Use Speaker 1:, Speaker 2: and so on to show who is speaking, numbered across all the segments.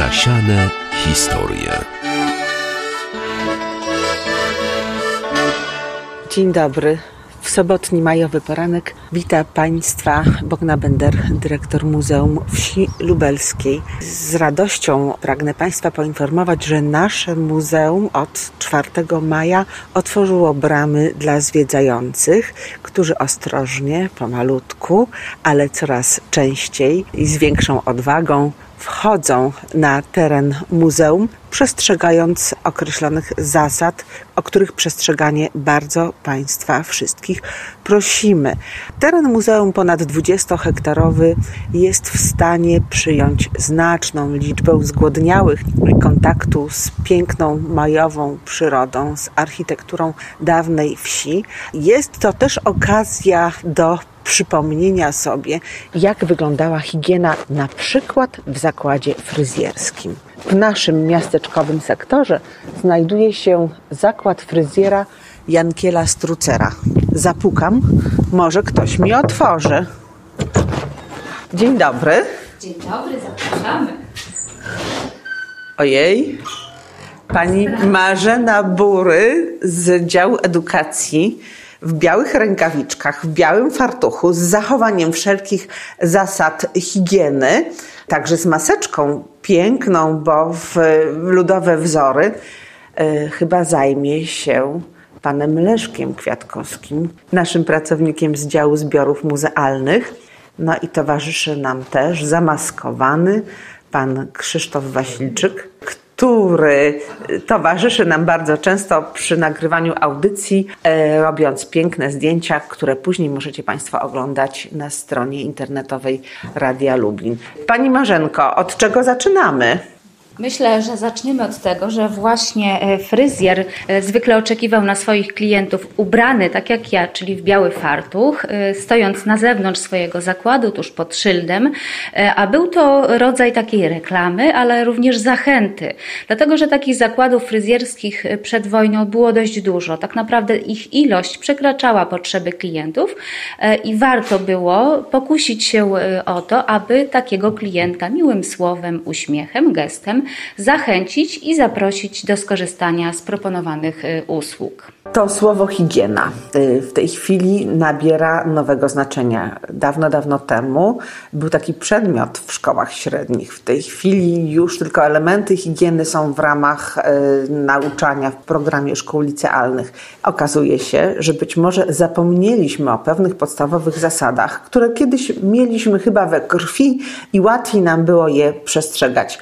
Speaker 1: Zasiane historie.
Speaker 2: Dzień dobry. W sobotni majowy poranek wita Państwa Bogna Bender, dyrektor Muzeum Wsi Lubelskiej. Z radością pragnę Państwa poinformować, że nasze muzeum od 4 maja otworzyło bramy dla zwiedzających, którzy ostrożnie, pomalutku, ale coraz częściej i z większą odwagą wchodzą na teren muzeum, przestrzegając określonych zasad, o których przestrzeganie bardzo Państwa wszystkich prosimy. Teren muzeum ponad 20-hektarowy jest w stanie przyjąć znaczną liczbę zgłodniałych kontaktu z piękną majową przyrodą, z architekturą dawnej wsi. Jest to też okazja do przypomnienia sobie, jak wyglądała higiena na przykład w zakładzie fryzjerskim. W naszym miasteczkowym sektorze znajduje się zakład fryzjera Jankiela Strucera. Zapukam, może ktoś mi otworzy. Dzień dobry.
Speaker 3: Dzień dobry, zapraszamy.
Speaker 2: Ojej, pani Marzena Bury z działu edukacji w białych rękawiczkach, w białym fartuchu, z zachowaniem wszelkich zasad higieny, także z maseczką piękną, bo w ludowe wzory, y, chyba zajmie się panem Leszkiem Kwiatkowskim, naszym pracownikiem z działu zbiorów muzealnych. No i towarzyszy nam też zamaskowany pan Krzysztof Wasilczyk, który towarzyszy nam bardzo często przy nagrywaniu audycji, e, robiąc piękne zdjęcia, które później możecie Państwo oglądać na stronie internetowej Radia Lublin. Pani Marzenko, od czego zaczynamy?
Speaker 3: Myślę, że zaczniemy od tego, że właśnie e, fryzjer e, zwykle oczekiwał na swoich klientów ubrany tak jak ja, czyli w biały fartuch, e, stojąc na zewnątrz swojego zakładu, tuż pod szyldem, a był to rodzaj takiej reklamy, ale również zachęty, dlatego że takich zakładów fryzjerskich przed wojną było dość dużo. Tak naprawdę ich ilość przekraczała potrzeby klientów i warto było pokusić się o to, aby takiego klienta miłym słowem, uśmiechem, gestem zachęcić i zaprosić do skorzystania z proponowanych y, usług.
Speaker 2: To słowo higiena y, w tej chwili nabiera nowego znaczenia. Dawno, dawno temu był taki przedmiot w szkołach średnich. W tej chwili już tylko elementy higieny są w ramach y, nauczania w programie szkół licealnych. Okazuje się, że być może zapomnieliśmy o pewnych podstawowych zasadach, które kiedyś mieliśmy chyba we krwi i łatwiej nam było je przestrzegać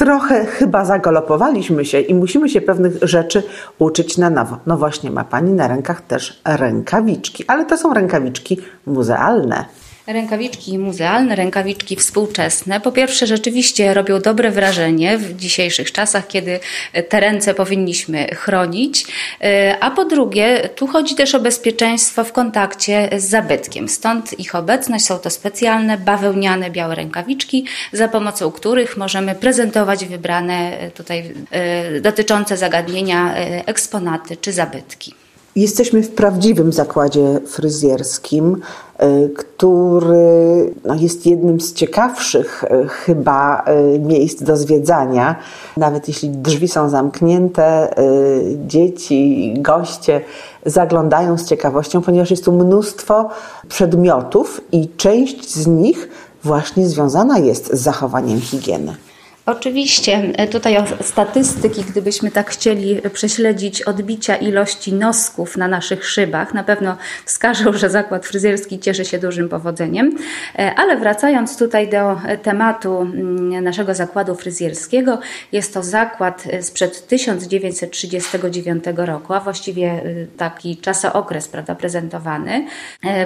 Speaker 2: trochę chyba zagalopowaliśmy się i musimy się pewnych rzeczy uczyć na nowo. No właśnie, ma Pani na rękach też rękawiczki, ale to są rękawiczki muzealne.
Speaker 3: Rękawiczki muzealne, rękawiczki współczesne. Po pierwsze, rzeczywiście robią dobre wrażenie w dzisiejszych czasach, kiedy te ręce powinniśmy chronić. E, a po drugie, tu chodzi też o bezpieczeństwo w kontakcie z zabytkiem. Stąd ich obecność są to specjalne, bawełniane, białe rękawiczki, za pomocą których możemy prezentować wybrane tutaj e, dotyczące zagadnienia e, eksponaty czy zabytki.
Speaker 2: Jesteśmy w prawdziwym zakładzie fryzjerskim, e, który no, jest jednym z ciekawszych e, chyba e, miejsc do zwiedzania. Nawet jeśli drzwi są zamknięte, dzieci, goście zaglądają z ciekawością, ponieważ jest tu mnóstwo przedmiotów i część z nich właśnie związana jest z zachowaniem higieny.
Speaker 3: Oczywiście, e, tutaj o statystyki, gdybyśmy tak chcieli prześledzić odbicia ilości nosków na naszych szybach, na pewno wskażą, że zakład fryzjerski cieszy się dużym powodzeniem. E, ale wracając tutaj do tematu mm, naszego zakładu fryzjerskiego, jest to zakład sprzed 1939 roku, a właściwie e, taki czasookres prawda, prezentowany.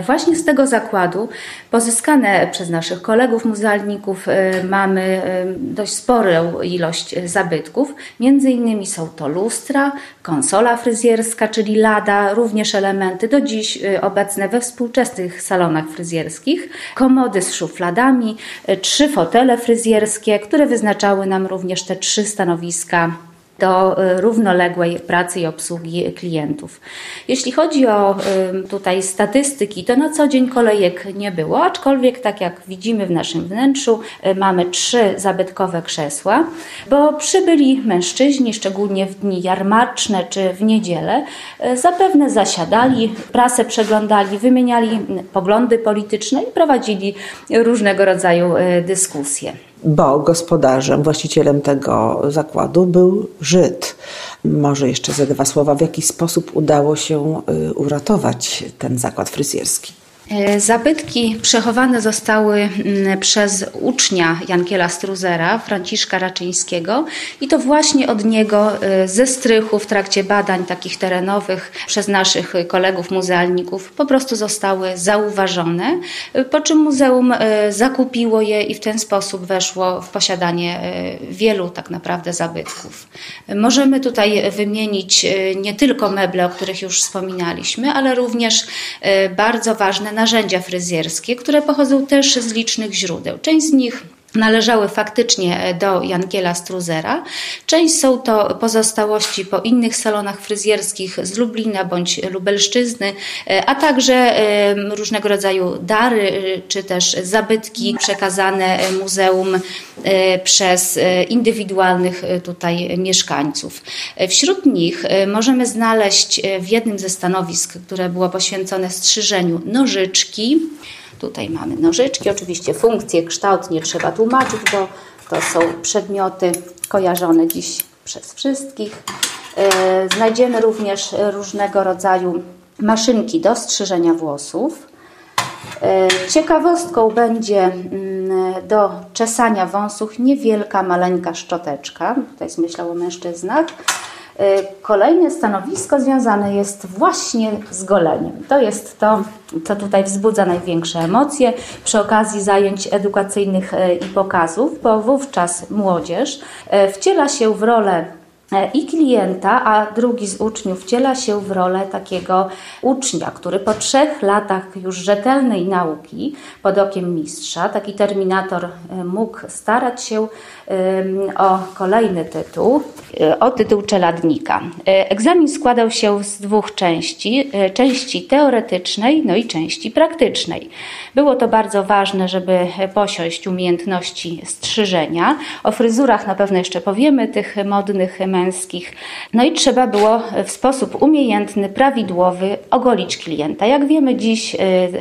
Speaker 3: Właśnie z tego zakładu, pozyskane przez naszych kolegów muzealników, mamy dość sporą ilość zabytków. Między innymi są to lustra, konsola fryzjerska, czyli lada, również elementy do dziś y, obecne we współczesnych salonach fryzjerskich, komody z szufladami, y, trzy fotele fryzjerskie, które wyznaczały nam również te trzy stanowiska do y, równoległej pracy i obsługi klientów. Jeśli chodzi o y, tutaj statystyki, to na co dzień kolejek nie było, aczkolwiek tak jak widzimy w naszym wnętrzu, y, mamy trzy zabytkowe krzesła, bo przybyli mężczyźni, szczególnie w dni jarmarczne czy w niedzielę, zapewne zasiadali, prasę przeglądali, wymieniali poglądy polityczne i prowadzili różnego rodzaju dyskusje
Speaker 2: bo gospodarzem, właścicielem tego zakładu był Żyd. Może jeszcze za dwa słowa, w jaki sposób udało się y, uratować ten zakład fryzjerski.
Speaker 3: E, zabytki przechowane zostały mm, przez ucznia Jankiela Struzera, Franciszka Raczyńskiego i to właśnie od niego e, ze strychu w trakcie badań takich terenowych przez naszych kolegów muzealników po prostu zostały zauważone, e, po czym muzeum zakupiło je i w ten sposób weszło w posiadanie wielu tak naprawdę zabytków. Możemy tutaj wymienić nie tylko meble, o których już wspominaliśmy, ale również bardzo ważne narzędzia fryzjerskie, które pochodzą też z licznych źródeł. Część z nich należały faktycznie do Jankiela Struzera. Część są to pozostałości po innych salonach fryzjerskich z Lublina bądź Lubelszczyzny, a także różnego rodzaju dary czy też zabytki przekazane muzeum e, przez e, indywidualnych e, tutaj mieszkańców. Wśród nich możemy znaleźć w jednym ze stanowisk, które było poświęcone strzyżeniu, nożyczki, Tutaj mamy nożyczki, oczywiście funkcje, kształt nie trzeba tłumaczyć, bo to są przedmioty kojarzone dziś przez wszystkich. E, znajdziemy również różnego rodzaju maszynki do strzyżenia włosów. E, ciekawostką będzie mm, do czesania wąsów niewielka, maleńka szczoteczka. Tutaj jest myślał o mężczyznach. E, kolejne stanowisko związane jest właśnie z goleniem. To jest to, co tutaj wzbudza największe emocje przy okazji zajęć edukacyjnych e, i pokazów, bo wówczas młodzież e, wciela się w rolę i klienta, a drugi z uczniów wciela się w rolę takiego ucznia, który po trzech latach już rzetelnej nauki pod okiem mistrza, taki terminator mógł starać się o kolejny tytuł, e, o tytuł czeladnika. Egzamin składał się z dwóch części, części teoretycznej, no i części praktycznej. Było to bardzo ważne, żeby posiąść umiejętności strzyżenia. O fryzurach na pewno jeszcze powiemy, tych modnych męskich. No i trzeba było w sposób umiejętny, prawidłowy ogolić klienta. Jak wiemy dziś y,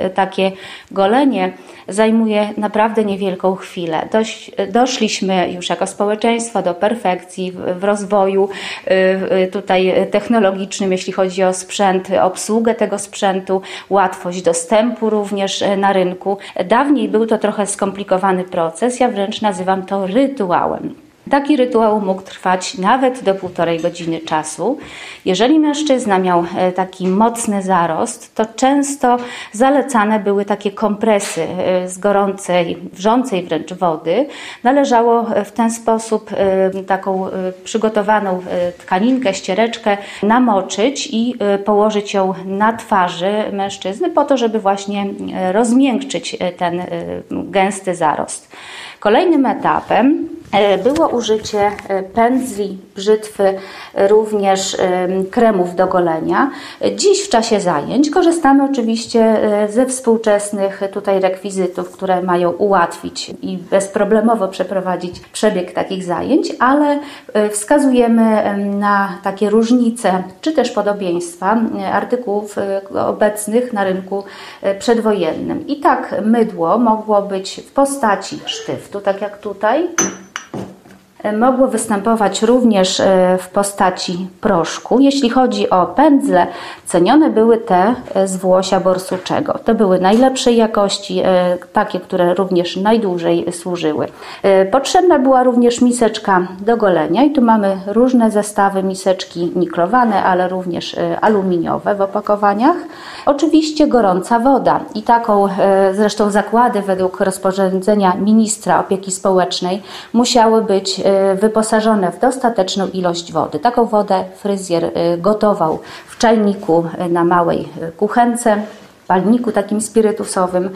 Speaker 3: takie golenie zajmuje naprawdę niewielką chwilę. Dość, doszliśmy już jako społeczeństwo do perfekcji w, rozwoju y, y, tutaj technologicznym, jeśli chodzi o sprzęt, obsługę tego sprzętu, łatwość dostępu również na rynku. Dawniej był to trochę skomplikowany proces, ja wręcz nazywam to rytuałem. Taki rytuał mógł trwać nawet do półtorej godziny czasu. Jeżeli mężczyzna miał e, taki mocny zarost, to często zalecane były takie kompresy e, z gorącej, wrzącej wręcz wody. Należało w ten sposób e, taką przygotowaną tkaninkę, ściereczkę namoczyć i położyć ją na twarzy mężczyzny po to, żeby właśnie rozmiękczyć ten gęsty zarost. Kolejnym etapem E, było użycie e, pędzli, brzytwy, również e, kremów do golenia. Dziś w czasie zajęć korzystamy oczywiście ze współczesnych tutaj rekwizytów, które mają ułatwić i bezproblemowo przeprowadzić przebieg takich zajęć, ale wskazujemy na takie różnice czy też podobieństwa artykułów obecnych na rynku przedwojennym. I tak mydło mogło być w postaci sztyftu, tak jak tutaj, mogło występować również e, w postaci proszku. Jeśli chodzi o pędzle, cenione były te e, z włosia borsuczego. To były najlepszej jakości, e, takie, które również najdłużej służyły. Potrzebna była również miseczka do golenia i tu mamy różne zestawy miseczki niklowane, ale również aluminiowe w opakowaniach. Oczywiście gorąca woda i taką zresztą zakłady według rozporządzenia ministra opieki społecznej musiały być wyposażone w dostateczną ilość wody. Taką wodę fryzjer y, gotował w czajniku y, na małej y, kuchence. palniku takim spirytusowym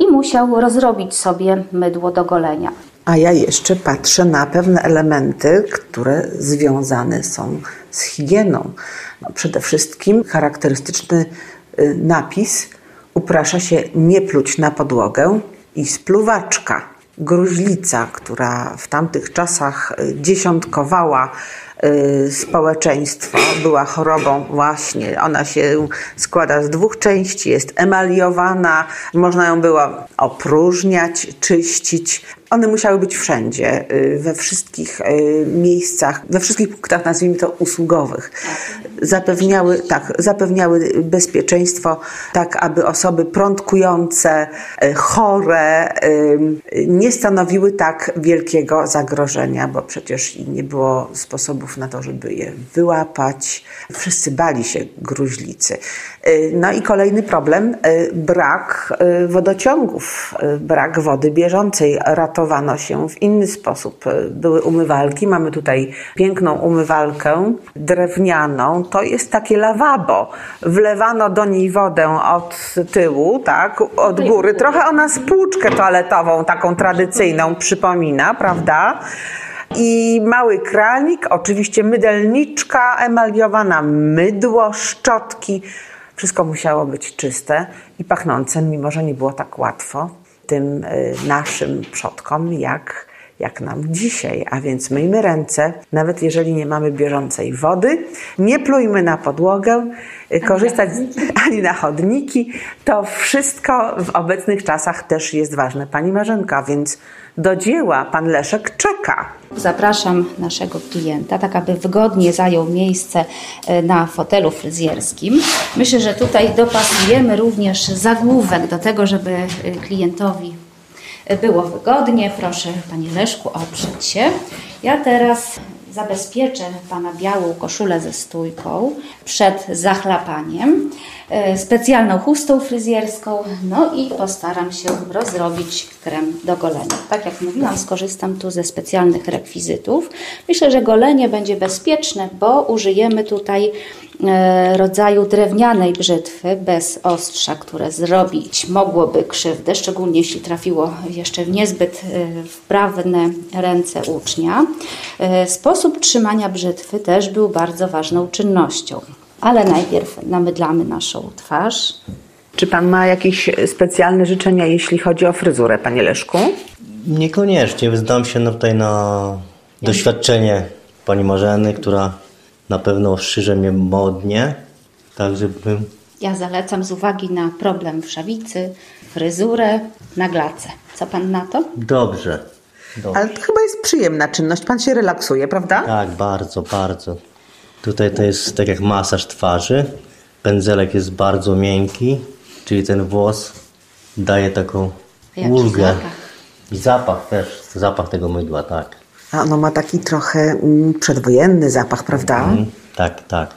Speaker 3: i musiał rozrobić sobie mydło do golenia.
Speaker 2: A ja jeszcze patrzę na pewne elementy, które związane są z higieną. No, przede wszystkim charakterystyczny y, napis uprasza się nie pluć na podłogę i spluwaczka, gruźlica, która w tamtych czasach y, dziesiątkowała Y, społeczeństwo była chorobą właśnie. Ona się składa z dwóch części, jest emaliowana, można ją było opróżniać, czyścić. One musiały być wszędzie, y, we wszystkich y, miejscach, we wszystkich punktach, nazwijmy to, usługowych. Zapewniały, tak, zapewniały bezpieczeństwo, tak aby osoby prądkujące, chore nie stanowiły tak wielkiego zagrożenia, bo przecież nie było sposobów na to, żeby je wyłapać. Wszyscy bali się gruźlicy. Y, no i kolejny problem, y, brak y, wodociągów, brak wody bieżącej. Ratowano się w inny sposób. Były umywalki, mamy tutaj piękną umywalkę drewnianą. To jest takie lawabo. Wlewano do niej wodę od tyłu, tak, od góry. Trochę ona spłuczkę toaletową, taką tradycyjną przypomina, prawda? i mały kranik, oczywiście mydelniczka emaliowana, mydło, szczotki. Wszystko musiało być czyste i pachnące, mimo że nie było tak łatwo tym y, naszym przodkom, jak, jak nam dzisiaj. A więc myjmy ręce, nawet jeżeli nie mamy bieżącej wody, nie plujmy na podłogę, y, korzystać ani na chodniki. To wszystko w obecnych czasach też jest ważne. Pani Marzenka, więc do dzieła pan Leszek czeka.
Speaker 3: Zapraszam naszego klienta, tak aby wygodnie zajął miejsce e, na fotelu fryzjerskim. Myślę, że tutaj dopasujemy również zagłówek do tego, żeby e, klientowi e, było wygodnie. Proszę Panie Leszku oprzeć się. Ja teraz zabezpieczę Pana białą koszulę ze stójką przed zachlapaniem. E, specjalną chustą fryzjerską, no i postaram się rozrobić krem do golenia. Tak jak mówiłam, skorzystam tu ze specjalnych rekwizytów. Myślę, że golenie będzie bezpieczne, bo użyjemy tutaj e, rodzaju drewnianej brzytwy bez ostrza, które zrobić mogłoby krzywdę, szczególnie jeśli trafiło jeszcze w niezbyt e, wprawne ręce ucznia. Sposób trzymania brzytwy też był bardzo ważną czynnością ale najpierw namydlamy naszą twarz.
Speaker 2: Czy pan ma jakieś specjalne życzenia, jeśli chodzi o fryzurę, panie Leszku?
Speaker 4: Niekoniecznie. Wyzdam się no tutaj na doświadczenie pani Marzeny, która na pewno ostrzyże mnie modnie, tak żebym...
Speaker 3: Ja zalecam z uwagi na problem w szawicy, fryzurę na glace. Co pan na to?
Speaker 4: Dobrze.
Speaker 2: Dobrze. Ale to chyba jest przyjemna czynność. Pan się relaksuje, prawda?
Speaker 4: Tak, bardzo, bardzo. Tutaj to jest tak jak masaż twarzy. Pędzelek jest bardzo miękki, czyli ten włos daje taką ulgę. Zapach. I zapach też, zapach tego mydła, tak.
Speaker 2: A ono ma taki trochę mm, przedwojenny zapach, prawda? Mm,
Speaker 4: tak, tak.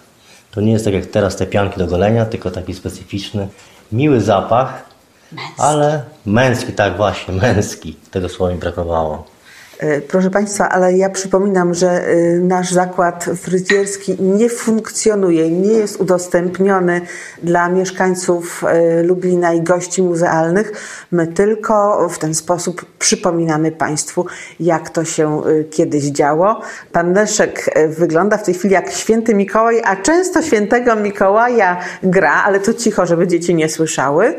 Speaker 4: To nie jest tak jak teraz te pianki do golenia, tylko taki specyficzny, miły zapach, męski. ale męski, tak właśnie, męski. Tego słowa mi brakowało.
Speaker 2: E, proszę Państwa, ale ja przypominam, że e, nasz zakład fryzjerski nie funkcjonuje, nie jest udostępniony dla mieszkańców e, Lublina i gości muzealnych. My tylko w ten sposób przypominamy Państwu, jak to się kiedyś działo. Pan Leszek wygląda w tej chwili jak święty Mikołaj, a często świętego Mikołaja gra, ale to cicho, żeby dzieci nie słyszały.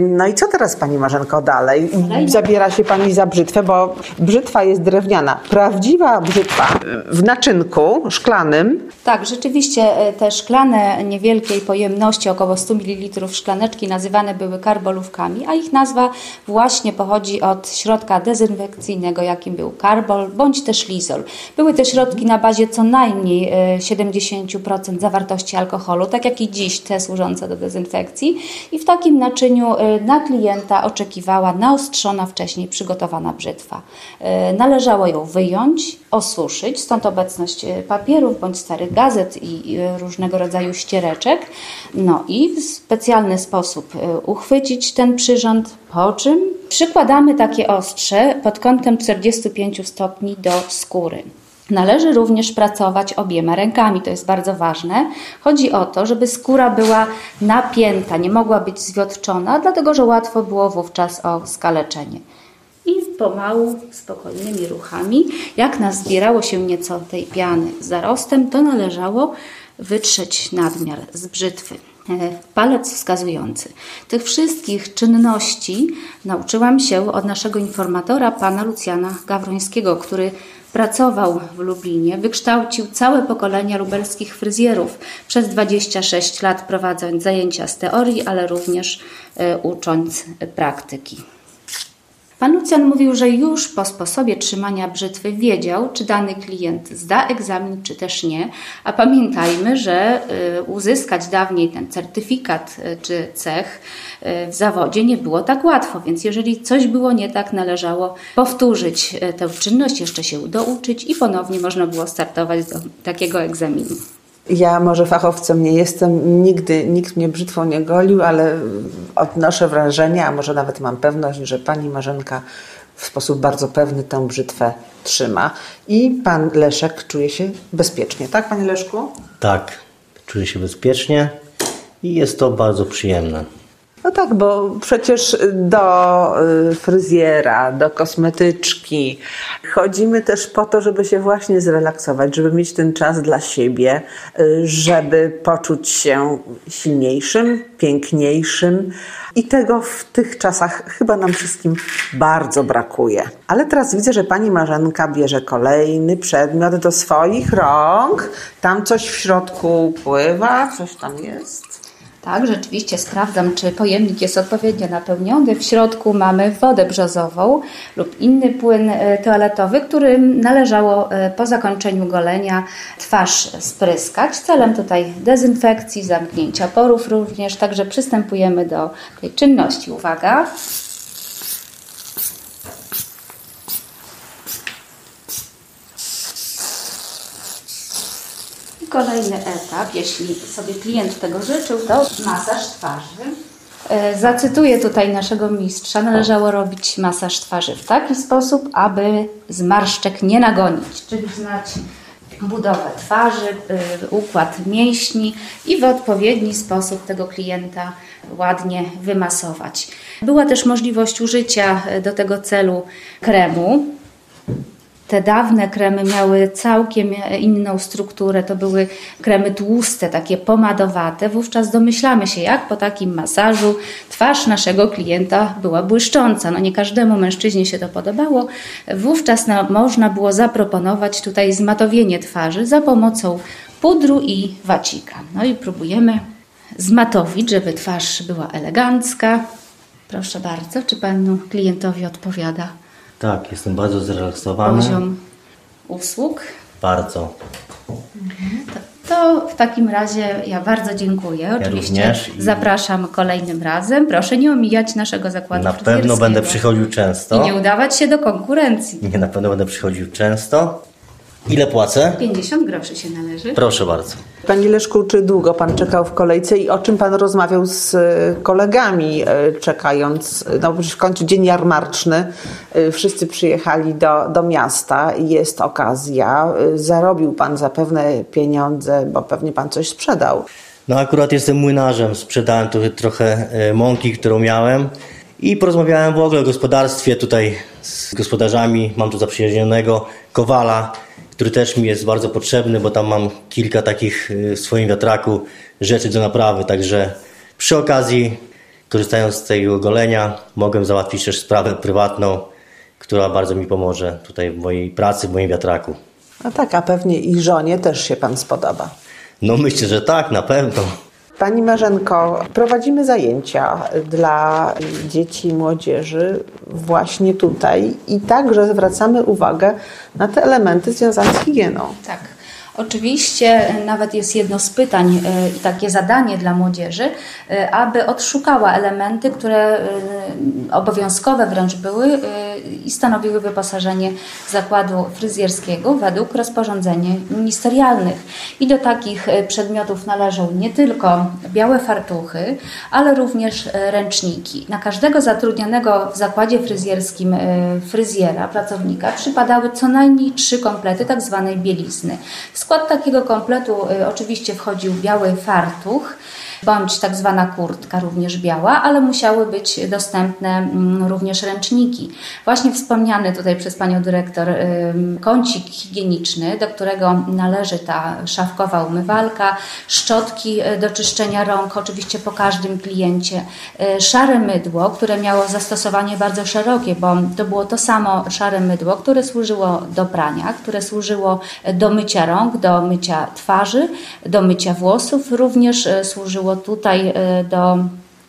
Speaker 2: No i co teraz Pani Marzenko dalej? Zabiera się Pani za brzytwę, bo brzytwa jest drewniana. Prawdziwa brzytwa w naczynku szklanym.
Speaker 3: Tak, rzeczywiście e, te szklane niewielkiej pojemności, około 100 ml szklaneczki nazywane były karbolówkami, a ich nazwa właśnie pochodzi od środka dezynfekcyjnego, jakim był karbol bądź też lizol. Były te środki na bazie co najmniej 70% e, zawartości alkoholu, tak jak i dziś te służące do dezynfekcji i w takim naczyniu e, na klienta oczekiwała naostrzona wcześniej przygotowana brzytwa. E, należało ją wyjąć, osuszyć, stąd obecność e, papierów bądź starych gazet i różnego rodzaju ściereczek. No i w specjalny sposób e, uchwycić ten przyrząd, po czym przykładamy takie ostrze pod kątem 45 stopni do skóry. Należy również pracować obiema rękami, to jest bardzo ważne. Chodzi o to, żeby skóra była napięta, nie mogła być zwiotczona, dlatego że łatwo było wówczas o skaleczenie. I pomału, spokojnymi ruchami, jak nazbierało się nieco tej piany zarostem, to należało wytrzeć nadmiar z brzytwy. E, palec wskazujący. Tych wszystkich czynności nauczyłam się od naszego informatora, pana Lucjana Gawrońskiego, który pracował w Lublinie, wykształcił całe pokolenia lubelskich fryzjerów, przez 26 lat prowadząc zajęcia z teorii, ale również e, ucząc praktyki. Pan Lucjan mówił, że już po sposobie trzymania brzytwy wiedział, czy dany klient zda egzamin, czy też nie. A pamiętajmy, że y, uzyskać dawniej ten certyfikat y, czy cech y, w zawodzie nie było tak łatwo, więc jeżeli coś było nie tak, należało powtórzyć tę czynność, jeszcze się douczyć i ponownie można było startować do takiego egzaminu.
Speaker 2: Ja może fachowcem nie jestem, nigdy nikt mnie brzytwą nie golił, ale odnoszę wrażenie, a może nawet mam pewność, że pani Marzenka w sposób bardzo pewny tę brzytwę trzyma. I pan Leszek czuje się bezpiecznie, tak panie Leszku?
Speaker 4: Tak, czuję się bezpiecznie i jest to bardzo przyjemne.
Speaker 2: No tak, bo przecież do y, fryzjera, do kosmetyczki chodzimy też po to, żeby się właśnie zrelaksować, żeby mieć ten czas dla siebie, y, żeby poczuć się silniejszym, piękniejszym. I tego w tych czasach chyba nam wszystkim bardzo brakuje. Ale teraz widzę, że pani Marzenka bierze kolejny przedmiot do swoich rąk. Tam coś w środku pływa, coś tam jest.
Speaker 3: Tak, rzeczywiście sprawdzam, czy pojemnik jest odpowiednio napełniony. W środku mamy wodę brzozową lub inny płyn e, toaletowy, którym należało e, po zakończeniu golenia twarz spryskać celem tutaj dezynfekcji, zamknięcia porów również. Także przystępujemy do tej czynności. Uwaga. Kolejny etap, jeśli sobie klient tego życzył, to masaż twarzy. E, zacytuję tutaj naszego mistrza. Należało robić masaż twarzy w taki sposób, aby zmarszczek nie nagonić, czyli znać budowę twarzy, e, układ mięśni i w odpowiedni sposób tego klienta ładnie wymasować. Była też możliwość użycia e, do tego celu kremu te dawne kremy miały całkiem inną strukturę, to były kremy tłuste, takie pomadowate. Wówczas domyślamy się, jak po takim masażu twarz naszego klienta była błyszcząca. No nie każdemu mężczyźnie się to podobało. Wówczas można było zaproponować tutaj zmatowienie twarzy za pomocą pudru i wacika. No i próbujemy zmatowić, żeby twarz była elegancka. Proszę bardzo, czy panu klientowi odpowiada?
Speaker 4: Tak, jestem bardzo zrelaksowany.
Speaker 3: Poziom usług.
Speaker 4: Bardzo.
Speaker 3: To, to, w takim razie ja bardzo dziękuję. Oczywiście
Speaker 4: i...
Speaker 3: zapraszam kolejnym razem. Proszę nie omijać naszego zakładu
Speaker 4: Na pewno będę przychodził często.
Speaker 3: I nie udawać się do konkurencji.
Speaker 4: Nie, na pewno będę przychodził często. Ile płacę?
Speaker 3: 50 groszy się należy.
Speaker 4: Proszę bardzo.
Speaker 2: Panie Leszku, czy długo Pan czekał w kolejce i o czym Pan rozmawiał z e, kolegami e, czekając? No w końcu dzień jarmarczny, e, wszyscy przyjechali do, do miasta i jest okazja. Zarobił Pan zapewne pieniądze, bo pewnie Pan coś sprzedał.
Speaker 4: No akurat jestem młynarzem, sprzedałem tu trochę mąki, którą miałem i porozmawiałem w ogóle o gospodarstwie tutaj z gospodarzami. Mam tu zaprzyjaźnionego Kowala, który też mi jest bardzo potrzebny, bo tam mam kilka takich y, w swoim wiatraku rzeczy do naprawy. Także przy okazji, korzystając z tego golenia, mogę załatwić też sprawę prywatną, która bardzo mi pomoże tutaj w mojej pracy, w moim wiatraku.
Speaker 2: No tak, a pewnie i żonie też się Pan spodoba.
Speaker 4: No myślę, że tak, na pewno.
Speaker 2: Pani Marzenko, prowadzimy zajęcia dla dzieci i młodzieży właśnie tutaj i także zwracamy uwagę na te elementy związane z higieną.
Speaker 3: Tak. Oczywiście nawet jest jedno z pytań i takie zadanie dla młodzieży, aby odszukała elementy, które obowiązkowe wręcz były i stanowiły wyposażenie zakładu fryzjerskiego według rozporządzeń ministerialnych. I do takich przedmiotów należą nie tylko białe fartuchy, ale również ręczniki. Na każdego zatrudnionego w zakładzie fryzjerskim fryzjera, pracownika przypadały co najmniej trzy komplety tak zwanej bielizny. W skład takiego kompletu y, oczywiście wchodził biały fartuch, bądź tak zwana kurtka, również biała, ale musiały być dostępne mm, również ręczniki. Właśnie wspomniany tutaj przez panią dyrektor kącik higieniczny, do którego należy ta szafkowa umywalka, szczotki y, do czyszczenia rąk, oczywiście po każdym kliencie, y, szare mydło, które miało zastosowanie bardzo szerokie, bo to było to samo szare mydło, które służyło do prania, które służyło do mycia rąk, do mycia twarzy, do mycia włosów, również y, tutaj e, do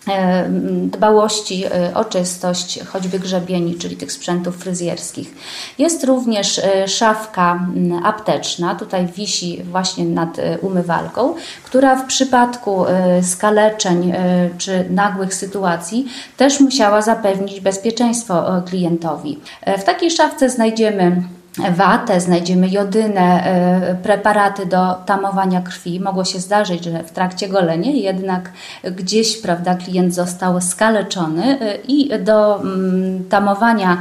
Speaker 3: e, dbałości e, o czystość, choćby grzebieni, czyli tych sprzętów fryzjerskich. Jest również szafka apteczna, tutaj wisi właśnie nad umywalką, która w przypadku skaleczeń czy nagłych sytuacji też musiała zapewnić bezpieczeństwo klientowi. W takiej szafce znajdziemy watę, znajdziemy jodynę, e, preparaty do tamowania krwi. Mogło się zdarzyć, że w trakcie golenia jednak gdzieś prawda, klient został skaleczony e, i do mm, tamowania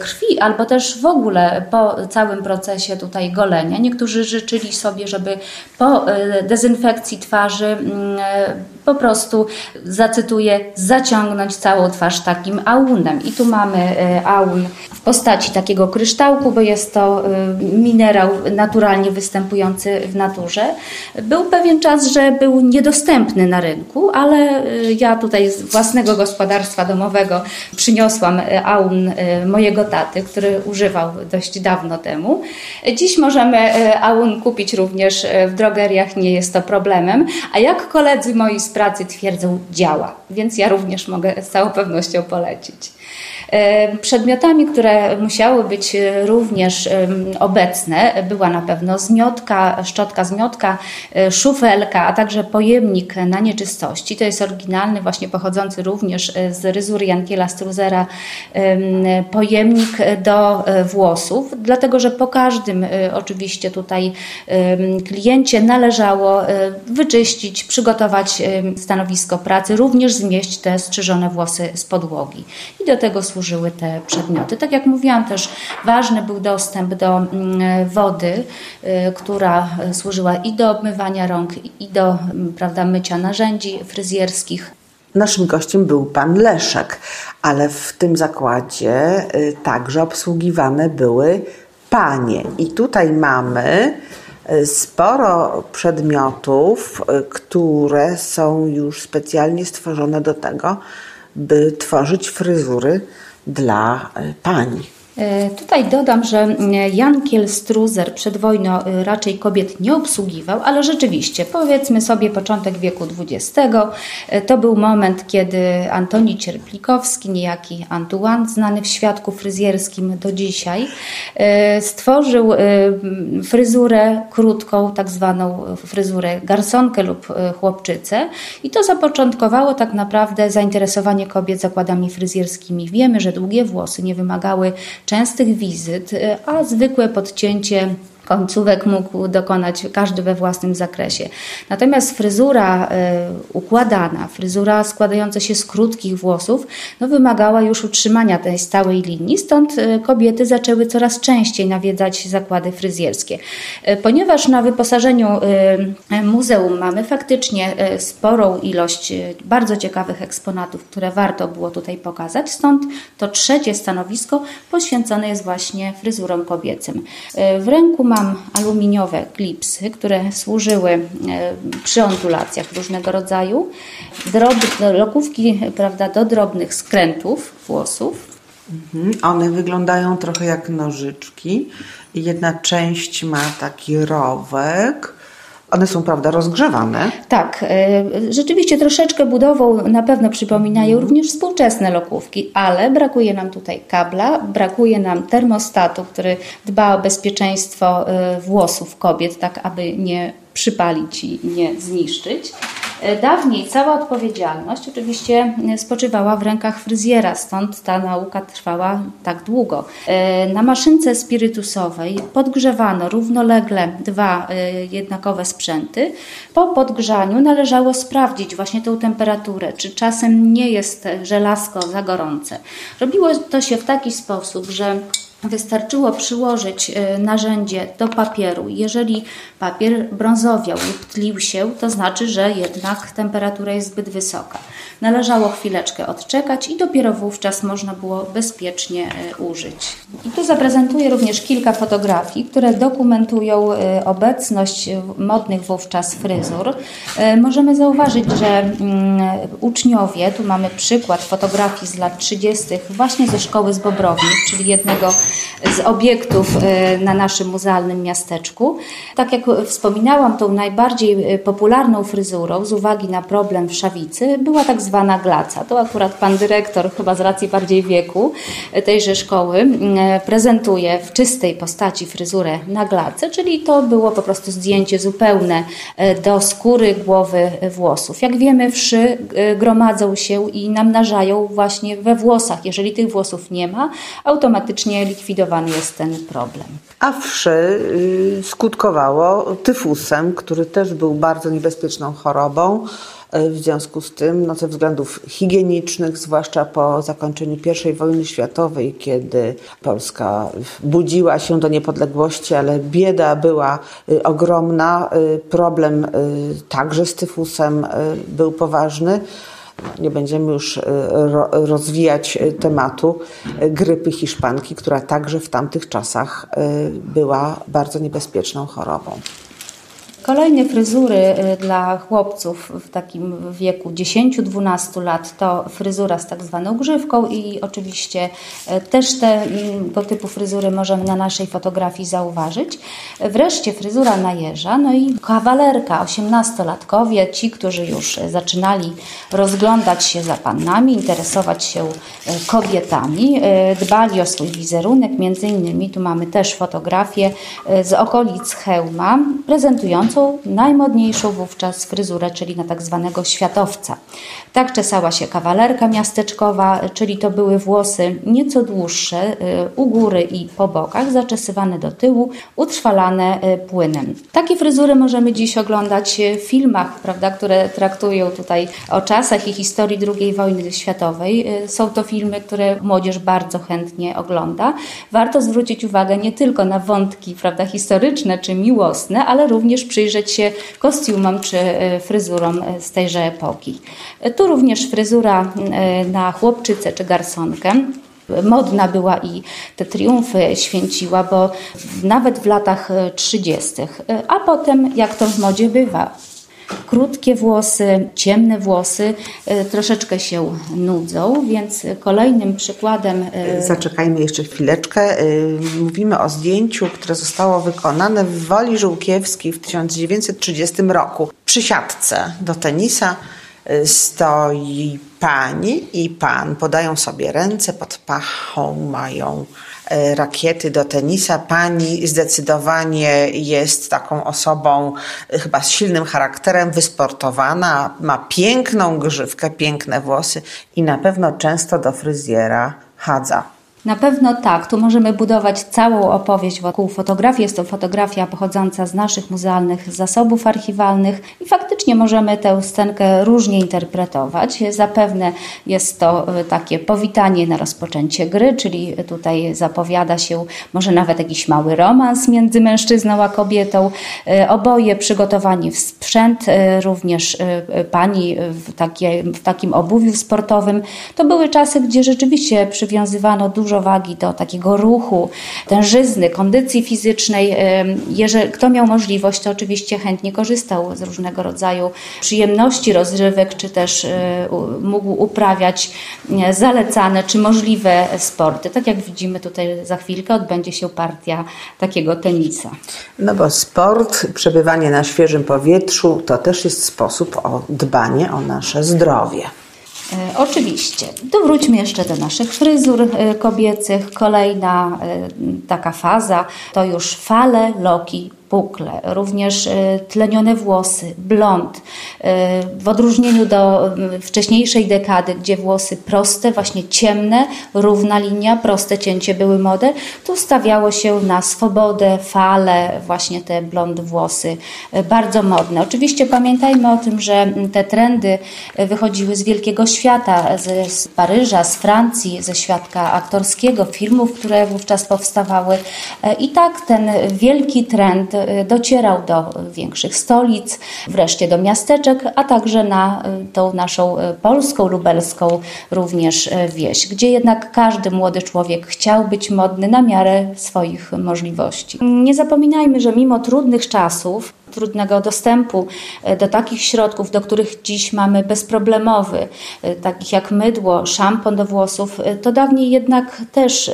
Speaker 3: krwi, albo też w ogóle po całym procesie tutaj golenia. Niektórzy życzyli sobie, żeby po e, dezynfekcji twarzy mm, po prostu, zacytuję, zaciągnąć całą twarz takim aunem. I tu mamy aun w postaci takiego kryształku, bo jest to y, minerał naturalnie występujący w naturze. Był pewien czas, że był niedostępny na rynku, ale y, ja tutaj z własnego gospodarstwa domowego przyniosłam aun mojego taty, który używał dość dawno temu. Dziś możemy aun kupić również w drogeriach, nie jest to problemem, a jak koledzy moi z pracy twierdzą, działa, więc ja również mogę z całą pewnością polecić. E, przedmiotami, które musiały być e, również obecne, była na pewno zmiotka, szczotka zmiotka, e, szufelka, a także pojemnik na nieczystości. To jest oryginalny, właśnie pochodzący również z ryzury Jankiela Struzera pojemnik do włosów, dlatego że po każdym oczywiście tutaj kliencie należało wyczyścić, przygotować stanowisko pracy, również zmieść te strzyżone włosy z podłogi. I do tego służyły te przedmioty. Tak jak mówiłam też, ważny był dostęp do mm, wody, y, która służyła i do obmywania rąk, i do mm, prawda, mycia narzędzi fryzjerskich.
Speaker 2: Naszym gościem był pan Leszek, ale w tym zakładzie y, także obsługiwane były panie. I tutaj mamy y, sporo przedmiotów, które są już specjalnie stworzone do tego, by tworzyć fryzury dla e, pani.
Speaker 3: E, tutaj dodam, że e, Jan Kielstruzer przed wojną e, raczej kobiet nie obsługiwał, ale rzeczywiście, powiedzmy sobie początek wieku XX, to był moment, kiedy Antoni Cierplikowski, niejaki Antoine, znany w świadku fryzjerskim do dzisiaj, stworzył fryzurę krótką, tak zwaną fryzurę garsonkę lub chłopczycę i to zapoczątkowało tak naprawdę zainteresowanie kobiet zakładami fryzjerskimi. Wiemy, że długie włosy nie wymagały częstych wizyt, y, a zwykłe podcięcie końcówek mógł dokonać każdy we własnym zakresie. Natomiast fryzura y, układana, fryzura składająca się z krótkich włosów, no wymagała już utrzymania tej stałej linii, stąd y, kobiety zaczęły coraz częściej nawiedzać zakłady fryzjerskie. Y, ponieważ na wyposażeniu muzeum mamy faktycznie sporą ilość bardzo ciekawych eksponatów, które warto było tutaj pokazać, stąd to trzecie stanowisko poświęcone jest właśnie fryzurom kobiecym. W ręku mam mam aluminiowe klipsy, które służyły e, przy ondulacjach różnego rodzaju, drobne, lokówki prawda, do drobnych skrętów włosów.
Speaker 2: Mhm. One wyglądają trochę jak nożyczki. Jedna część ma taki rowek, One są, prawda, rozgrzewane?
Speaker 3: Tak. Y, rzeczywiście troszeczkę budową na pewno przypominają mhm. również współczesne lokówki, ale brakuje nam tutaj kabla, brakuje nam termostatu, który dba o bezpieczeństwo y, włosów kobiet, tak aby nie przypalić i nie zniszczyć. E, dawniej cała odpowiedzialność oczywiście e, spoczywała w rękach fryzjera, stąd ta nauka trwała tak długo. E, na maszynce spirytusowej podgrzewano równolegle dwa jednakowe sprzęty. Po podgrzaniu należało sprawdzić właśnie tą temperaturę, czy czasem nie jest żelazko za gorące. Robiło to się w taki sposób, że Wystarczyło przyłożyć y, narzędzie do papieru. Jeżeli papier brązowiał lub tlił się, to znaczy, że jednak temperatura jest zbyt wysoka. Należało chwileczkę odczekać i dopiero wówczas można było bezpiecznie y, użyć. I tu zaprezentuję również kilka fotografii, które dokumentują y, obecność modnych wówczas fryzur. Możemy zauważyć, że mm, uczniowie, tu mamy przykład fotografii z lat 30. właśnie ze szkoły z Bobrownik, czyli jednego z obiektów e, na naszym muzealnym miasteczku. Tak jak wspominałam, tą najbardziej e, popularną fryzurą z uwagi na problem w Szawicy była tak zwana glaca. To akurat pan dyrektor, chyba z racji bardziej wieku e, tejże szkoły, prezentuje w czystej postaci fryzurę na glace, czyli to było po prostu zdjęcie zupełne do skóry, głowy, włosów. Jak wiemy, wszy gromadzą się i namnażają właśnie we włosach. Jeżeli tych włosów nie ma, automatycznie likwidowany jest ten problem.
Speaker 2: A wszy y, skutkowało tyfusem, który też był bardzo niebezpieczną chorobą. Y, w związku z tym, no, ze względów higienicznych, zwłaszcza po zakończeniu I wojny światowej, kiedy Polska budziła się do niepodległości, ale bieda była y, ogromna, problem także z tyfusem był poważny nie będziemy już e, rozwijać e, tematu e, grypy hiszpanki, która także w tamtych czasach była bardzo niebezpieczną chorobą.
Speaker 3: Kolejne fryzury y, dla chłopców w takim wieku 10-12 lat to fryzura z tak zwaną grzywką i oczywiście y, też tego typu fryzury możemy na naszej fotografii zauważyć. Wreszcie fryzura na jeża, no i kawalerka, 18-latkowie, ci, którzy już zaczynali rozglądać się za pannami, interesować się y, kobietami, dbali o swój wizerunek, między innymi tu mamy też fotografię z okolic hełma prezentującą najmodniejszą wówczas fryzurę, czyli na tak zwanego światowca. Tak czesała się kawalerka miasteczkowa, czyli to były włosy nieco dłuższe y, u góry i po bokach, zaczesywane do tyłu, utrwalane y, płynem. Takie fryzury możemy dziś oglądać w filmach, prawda, które traktują tutaj o czasach i historii II wojny światowej. Y, są to filmy, które młodzież bardzo chętnie ogląda. Warto zwrócić uwagę nie tylko na wątki prawda, historyczne czy miłosne, ale również przyjrzeć się kostiumom czy fryzurom z tejże epoki. Tu również fryzura e, na chłopczycę czy garsonkę modna była i te triumfy święciła, bo nawet w latach 30., e, a potem, jak to w modzie bywa, krótkie włosy, ciemne włosy e, troszeczkę się nudzą, więc kolejnym przykładem.
Speaker 2: Zaczekajmy jeszcze chwileczkę. Mówimy o zdjęciu, które zostało wykonane w Woli Żółkiewskiej w 1930 roku przy siatce do tenisa stoi pani i pan, podają sobie ręce, pod pachą mają e, rakiety do tenisa. Pani zdecydowanie jest taką osobą e, chyba z silnym charakterem, wysportowana, ma piękną grzywkę, piękne włosy i na pewno często do fryzjera chadza.
Speaker 3: Na pewno tak. Tu możemy budować całą opowieść wokół fotografii. Jest to fotografia pochodząca z naszych muzealnych zasobów archiwalnych i faktycznie możemy tę scenkę różnie interpretować. Zapewne jest to e, takie powitanie na rozpoczęcie gry, czyli tutaj zapowiada się może nawet jakiś mały romans między mężczyzną a kobietą. E, oboje przygotowani w sprzęt, e, również pani w, takie, w takim obuwiu sportowym. To były czasy, gdzie rzeczywiście przywiązywano dużo dużo wagi do takiego ruchu, tężyzny, kondycji fizycznej. Jeżeli kto miał możliwość, to oczywiście chętnie korzystał z różnego rodzaju przyjemności, rozrywek, czy też e, mógł uprawiać e, zalecane czy możliwe sporty. Tak jak widzimy tutaj za chwilkę odbędzie się partia takiego tenisa.
Speaker 2: No bo sport, przebywanie na świeżym powietrzu to też jest sposób o dbanie o nasze zdrowie.
Speaker 3: E, oczywiście. To wróćmy jeszcze do naszych fryzur e, kobiecych. Kolejna e, taka faza to już fale, loki, pukle, również e, tlenione włosy, blond. E, w odróżnieniu do wcześniejszej dekady, gdzie włosy proste, właśnie ciemne, równa linia, proste cięcie były modę, tu stawiało się na swobodę, fale, właśnie te blond włosy, bardzo modne. Oczywiście pamiętajmy o tym, że te trendy wychodziły z wielkiego świata, z, z Paryża, z Francji, ze świadka aktorskiego, filmów, które wówczas powstawały. I tak ten wielki trend Y, docierał do większych stolic, wreszcie do miasteczek, a także na y, tą naszą y, polską, lubelską również wieś, gdzie jednak każdy młody człowiek chciał być modny na miarę swoich możliwości. Nie zapominajmy, że mimo trudnych czasów, trudnego dostępu e, do takich środków, do których dziś mamy bezproblemowy, e, takich jak mydło, szampon do włosów, e, to dawniej jednak też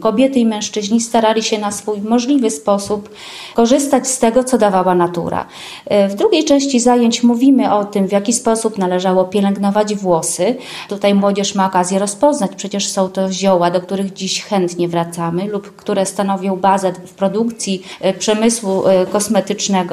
Speaker 3: kobiety i mężczyźni starali się na swój możliwy sposób korzystać z tego, co dawała natura. W drugiej części zajęć mówimy o tym, w jaki sposób należało pielęgnować włosy. Tutaj młodzież ma okazję rozpoznać, przecież są to zioła, do których dziś chętnie wracamy lub które stanowią bazę w produkcji przemysłu kosmetycznego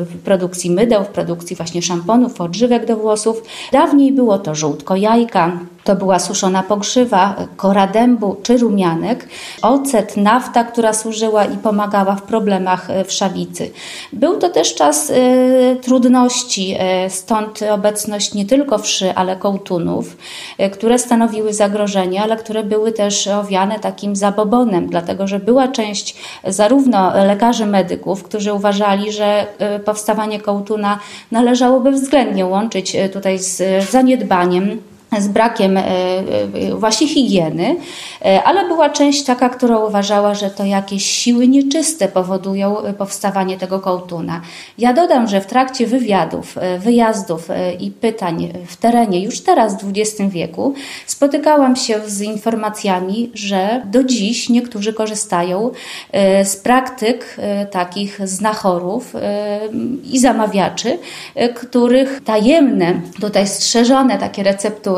Speaker 3: w produkcji mydeł, w produkcji właśnie szamponów, odżywek do włosów. Dawniej było to żółtko jajka, to była suszona pokrzywa, kora dębu czy rumianek, ocet, nafta, która służyła i pomagała w problemach e, wszawicy. Był to też czas y, trudności, stąd obecność nie tylko wszy, ale kołtunów, które stanowiły zagrożenie, ale które były też owiane takim zabobonem, dlatego że była część zarówno lekarzy medyków, którzy uważali, że powstawanie kołtuna należałoby względnie łączyć tutaj z zaniedbaniem z brakiem e, e, właśnie higieny, e, ale była część taka, która uważała, że to jakieś siły nieczyste powodują powstawanie tego kołtuna. Ja dodam, że w trakcie wywiadów, wyjazdów i pytań w terenie już teraz w XX wieku spotykałam się z informacjami, że do dziś niektórzy korzystają z praktyk takich znachorów i zamawiaczy, których tajemne, tutaj strzeżone takie receptury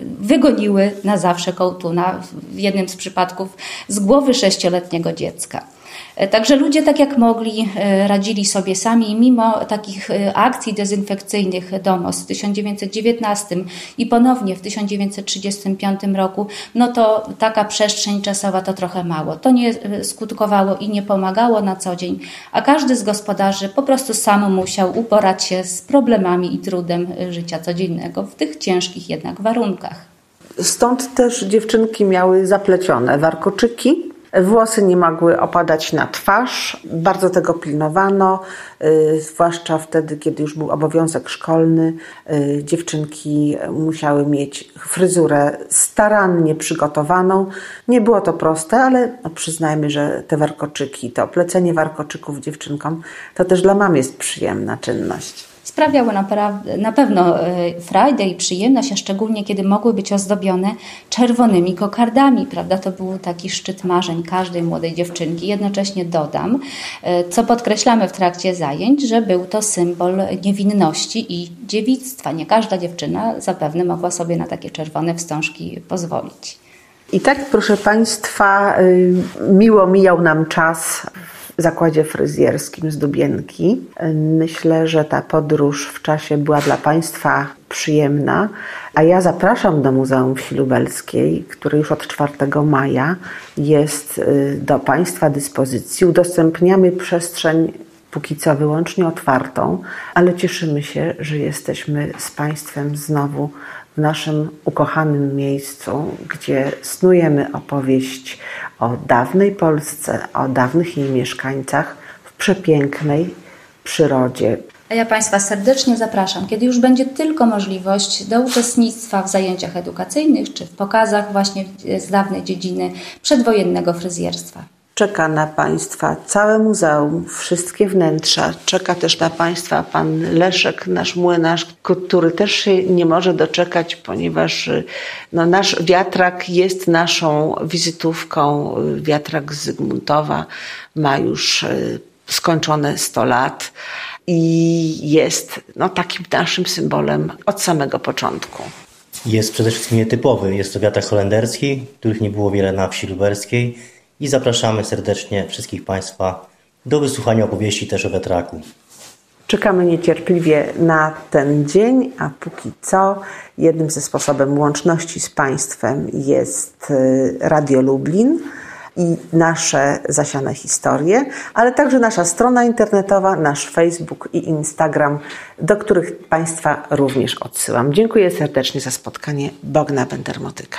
Speaker 3: wygoniły na zawsze kołtuna, w jednym z przypadków z głowy sześcioletniego dziecka. E, także ludzie tak jak mogli e, radzili sobie sami mimo takich e, akcji dezynfekcyjnych DOMOS w 1919 i ponownie w 1935 roku, no to taka przestrzeń czasowa to trochę mało. To nie skutkowało i nie pomagało na co dzień, a każdy z gospodarzy po prostu sam musiał uporać się z problemami i trudem życia codziennego w tych ciężkich jednak warunkach.
Speaker 2: Stąd też dziewczynki miały zaplecione warkoczyki, Włosy nie mogły opadać na twarz, bardzo tego pilnowano, y, zwłaszcza wtedy, kiedy już był obowiązek szkolny. Y, dziewczynki musiały mieć fryzurę starannie przygotowaną. Nie było to proste, ale no przyznajmy, że te warkoczyki, to plecenie warkoczyków dziewczynkom, to też dla mam jest przyjemna czynność
Speaker 3: sprawiały na pewno e, frajdę i przyjemność, a szczególnie kiedy mogły być ozdobione czerwonymi kokardami, prawda? To był taki szczyt marzeń każdej młodej dziewczynki. Jednocześnie dodam, e, co podkreślamy w trakcie zajęć, że był to symbol niewinności i dziewictwa. Nie każda dziewczyna zapewne mogła sobie na takie czerwone wstążki pozwolić.
Speaker 2: I tak, proszę Państwa, y, miło mijał nam czas zakładzie fryzjerskim z Dubienki. Myślę, że ta podróż w czasie była dla Państwa przyjemna, a ja zapraszam do Muzeum Wsi Lubelskiej, które już od 4 maja jest y, do Państwa dyspozycji. Udostępniamy przestrzeń póki co wyłącznie otwartą, ale cieszymy się, że jesteśmy z Państwem znowu w naszym ukochanym miejscu, gdzie snujemy opowieść o dawnej Polsce, o dawnych jej mieszkańcach w przepięknej przyrodzie.
Speaker 3: A ja Państwa serdecznie zapraszam, kiedy już będzie tylko możliwość do uczestnictwa w zajęciach edukacyjnych czy w pokazach właśnie z dawnej dziedziny przedwojennego fryzjerstwa.
Speaker 2: Czeka na Państwa całe muzeum, wszystkie wnętrza. Czeka też na Państwa pan Leszek, nasz młynarz, który też się nie może doczekać, ponieważ no, nasz wiatrak jest naszą wizytówką. Wiatrak Zygmuntowa ma już e, skończone 100 lat i jest no, takim naszym symbolem od samego początku.
Speaker 4: Jest przede wszystkim nietypowy. Jest to wiatrak holenderski, których nie było wiele na wsi lubelskiej i zapraszamy serdecznie wszystkich Państwa do wysłuchania opowieści też o wiatraku.
Speaker 2: Czekamy niecierpliwie na ten dzień, a póki co jednym ze sposobem łączności z Państwem jest y, Radio Lublin i nasze zasiane historie, ale także nasza strona internetowa, nasz Facebook i Instagram, do których Państwa również odsyłam. Dziękuję serdecznie za spotkanie. Bogna Bendermotyka.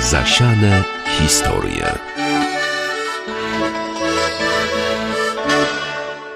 Speaker 1: Zasiane historie.